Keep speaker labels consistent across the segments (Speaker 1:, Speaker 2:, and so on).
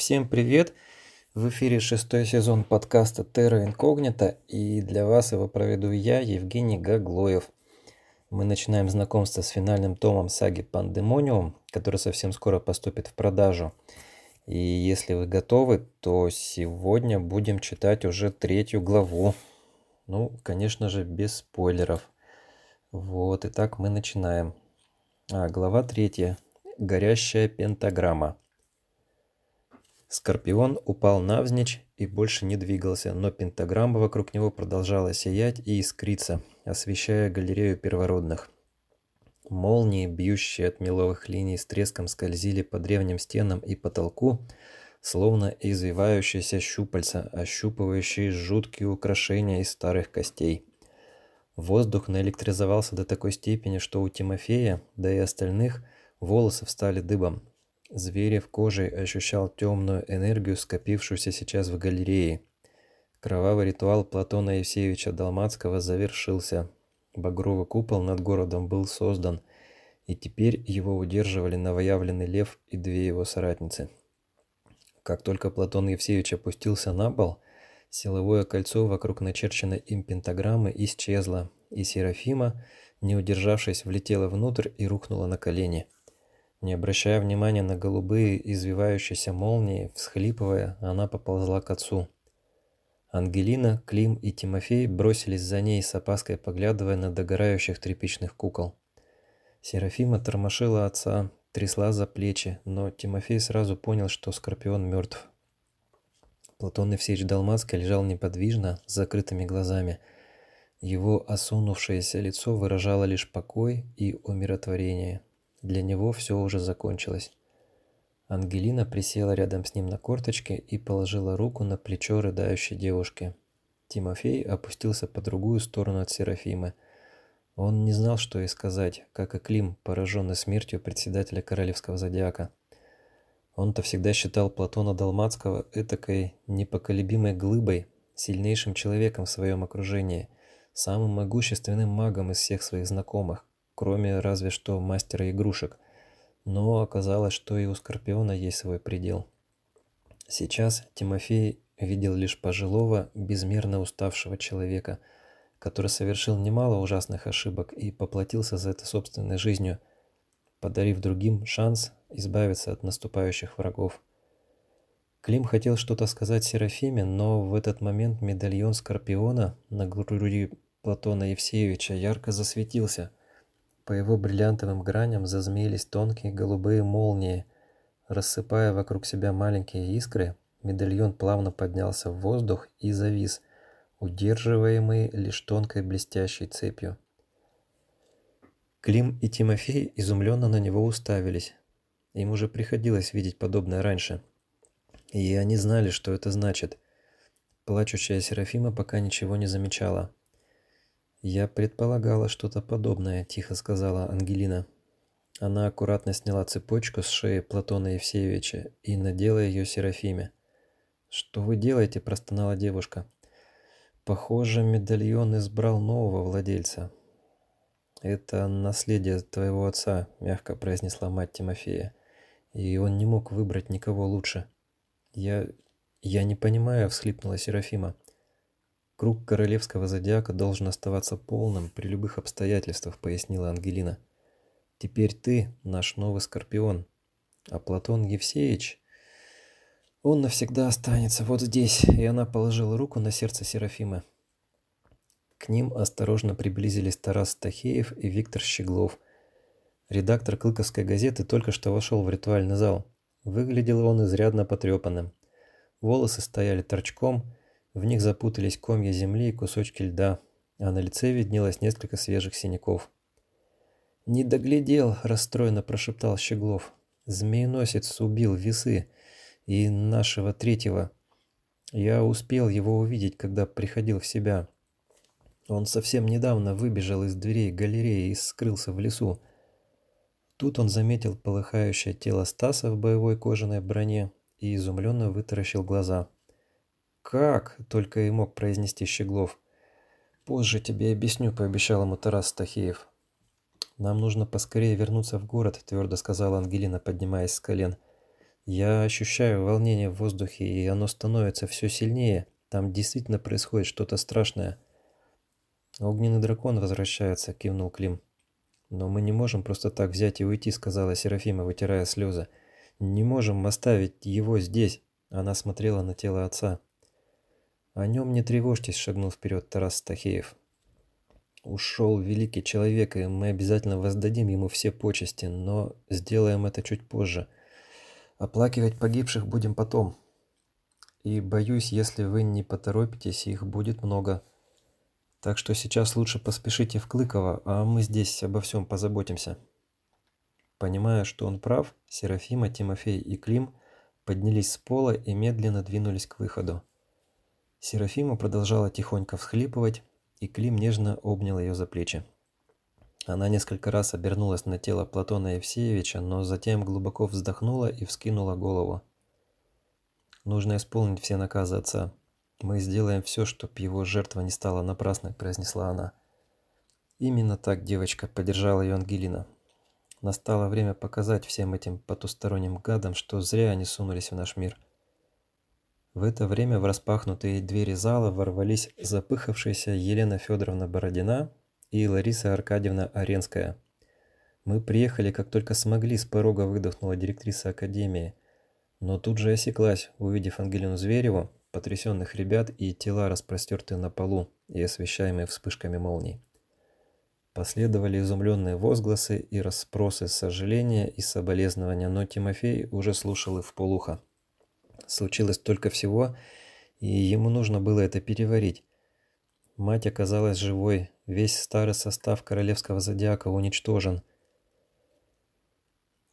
Speaker 1: Всем привет! В эфире шестой сезон подкаста Terra Incognita и для вас его проведу я, Евгений Гаглоев. Мы начинаем знакомство с финальным томом саги Пандемониум, который совсем скоро поступит в продажу. И если вы готовы, то сегодня будем читать уже третью главу. Ну, конечно же, без спойлеров. Вот, итак, мы начинаем. А, глава третья. Горящая пентаграмма. Скорпион упал навзничь и больше не двигался, но пентаграмма вокруг него продолжала сиять и искриться, освещая галерею первородных. Молнии, бьющие от меловых линий с треском скользили по древним стенам и потолку, словно извивающиеся щупальца, ощупывающие жуткие украшения из старых костей. Воздух наэлектризовался до такой степени, что у Тимофея, да и остальных, волосы встали дыбом, Зверев кожей ощущал темную энергию, скопившуюся сейчас в галерее. Кровавый ритуал Платона Евсеевича Далмацкого завершился. Багровый купол над городом был создан, и теперь его удерживали новоявленный лев и две его соратницы. Как только Платон Евсеевич опустился на пол, силовое кольцо вокруг начерченной им пентаграммы исчезло, и Серафима, не удержавшись, влетела внутрь и рухнула на колени. Не обращая внимания на голубые извивающиеся молнии, всхлипывая, она поползла к отцу. Ангелина, Клим и Тимофей бросились за ней с опаской, поглядывая на догорающих тряпичных кукол. Серафима тормошила отца, трясла за плечи, но Тимофей сразу понял, что Скорпион мертв. Платон Евсеевич Далмацкий лежал неподвижно, с закрытыми глазами. Его осунувшееся лицо выражало лишь покой и умиротворение. Для него все уже закончилось. Ангелина присела рядом с ним на корточке и положила руку на плечо рыдающей девушки. Тимофей опустился по другую сторону от Серафимы. Он не знал, что ей сказать, как и Клим, пораженный смертью председателя Королевского зодиака. Он-то всегда считал Платона Далмацкого этакой непоколебимой глыбой, сильнейшим человеком в своем окружении, самым могущественным магом из всех своих знакомых кроме разве что мастера игрушек. Но оказалось, что и у Скорпиона есть свой предел. Сейчас Тимофей видел лишь пожилого, безмерно уставшего человека, который совершил немало ужасных ошибок и поплатился за это собственной жизнью, подарив другим шанс избавиться от наступающих врагов. Клим хотел что-то сказать Серафиме, но в этот момент медальон Скорпиона на груди Платона Евсеевича ярко засветился – по его бриллиантовым граням зазмеились тонкие голубые молнии. Рассыпая вокруг себя маленькие искры, медальон плавно поднялся в воздух и завис, удерживаемый лишь тонкой блестящей цепью. Клим и Тимофей изумленно на него уставились. Им уже приходилось видеть подобное раньше. И они знали, что это значит. Плачущая Серафима пока ничего не замечала. «Я предполагала что-то подобное», – тихо сказала Ангелина. Она аккуратно сняла цепочку с шеи Платона Евсеевича и надела ее Серафиме. «Что вы делаете?» – простонала девушка. «Похоже, медальон избрал нового владельца». «Это наследие твоего отца», – мягко произнесла мать Тимофея. «И он не мог выбрать никого лучше». «Я... я не понимаю», – всхлипнула Серафима. Круг королевского зодиака должен оставаться полным при любых обстоятельствах, пояснила Ангелина. Теперь ты наш новый скорпион, а Платон Евсеевич он навсегда останется вот здесь, и она положила руку на сердце Серафимы. К ним осторожно приблизились Тарас Тахеев и Виктор Щеглов. Редактор Клыковской газеты только что вошел в ритуальный зал. Выглядел он изрядно потрепанным. Волосы стояли торчком, в них запутались комья земли и кусочки льда, а на лице виднелось несколько свежих синяков. «Не доглядел», – расстроенно прошептал Щеглов. «Змееносец убил весы и нашего третьего. Я успел его увидеть, когда приходил в себя. Он совсем недавно выбежал из дверей галереи и скрылся в лесу. Тут он заметил полыхающее тело Стаса в боевой кожаной броне и изумленно вытаращил глаза. «Как?» – только и мог произнести Щеглов. «Позже тебе объясню», – пообещал ему Тарас Стахеев. «Нам нужно поскорее вернуться в город», – твердо сказала Ангелина, поднимаясь с колен. Я ощущаю волнение в воздухе, и оно становится все сильнее. Там действительно происходит что-то страшное. Огненный дракон возвращается, кивнул Клим. Но мы не можем просто так взять и уйти, сказала Серафима, вытирая слезы. Не можем оставить его здесь. Она смотрела на тело отца. О нем не тревожьтесь, шагнул вперед Тарас Стахеев. Ушел великий человек, и мы обязательно воздадим ему все почести, но сделаем это чуть позже. Оплакивать погибших будем потом. И боюсь, если вы не поторопитесь, их будет много. Так что сейчас лучше поспешите в Клыково, а мы здесь обо всем позаботимся. Понимая, что он прав, Серафима, Тимофей и Клим поднялись с пола и медленно двинулись к выходу. Серафима продолжала тихонько всхлипывать, и Клим нежно обнял ее за плечи. Она несколько раз обернулась на тело Платона Евсеевича, но затем глубоко вздохнула и вскинула голову. «Нужно исполнить все наказы отца. Мы сделаем все, чтобы его жертва не стала напрасной», – произнесла она. «Именно так, девочка», – поддержала ее Ангелина. «Настало время показать всем этим потусторонним гадам, что зря они сунулись в наш мир». В это время в распахнутые двери зала ворвались запыхавшаяся Елена Федоровна Бородина и Лариса Аркадьевна Аренская. «Мы приехали, как только смогли», – с порога выдохнула директриса академии. Но тут же осеклась, увидев Ангелину Звереву, потрясенных ребят и тела, распростертые на полу и освещаемые вспышками молний. Последовали изумленные возгласы и расспросы сожаления и соболезнования, но Тимофей уже слушал их полухо случилось только всего, и ему нужно было это переварить. Мать оказалась живой, весь старый состав королевского зодиака уничтожен.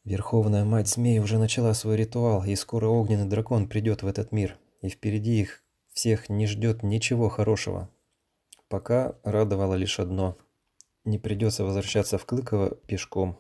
Speaker 1: Верховная мать змей уже начала свой ритуал, и скоро огненный дракон придет в этот мир, и впереди их всех не ждет ничего хорошего. Пока радовало лишь одно – не придется возвращаться в Клыково пешком,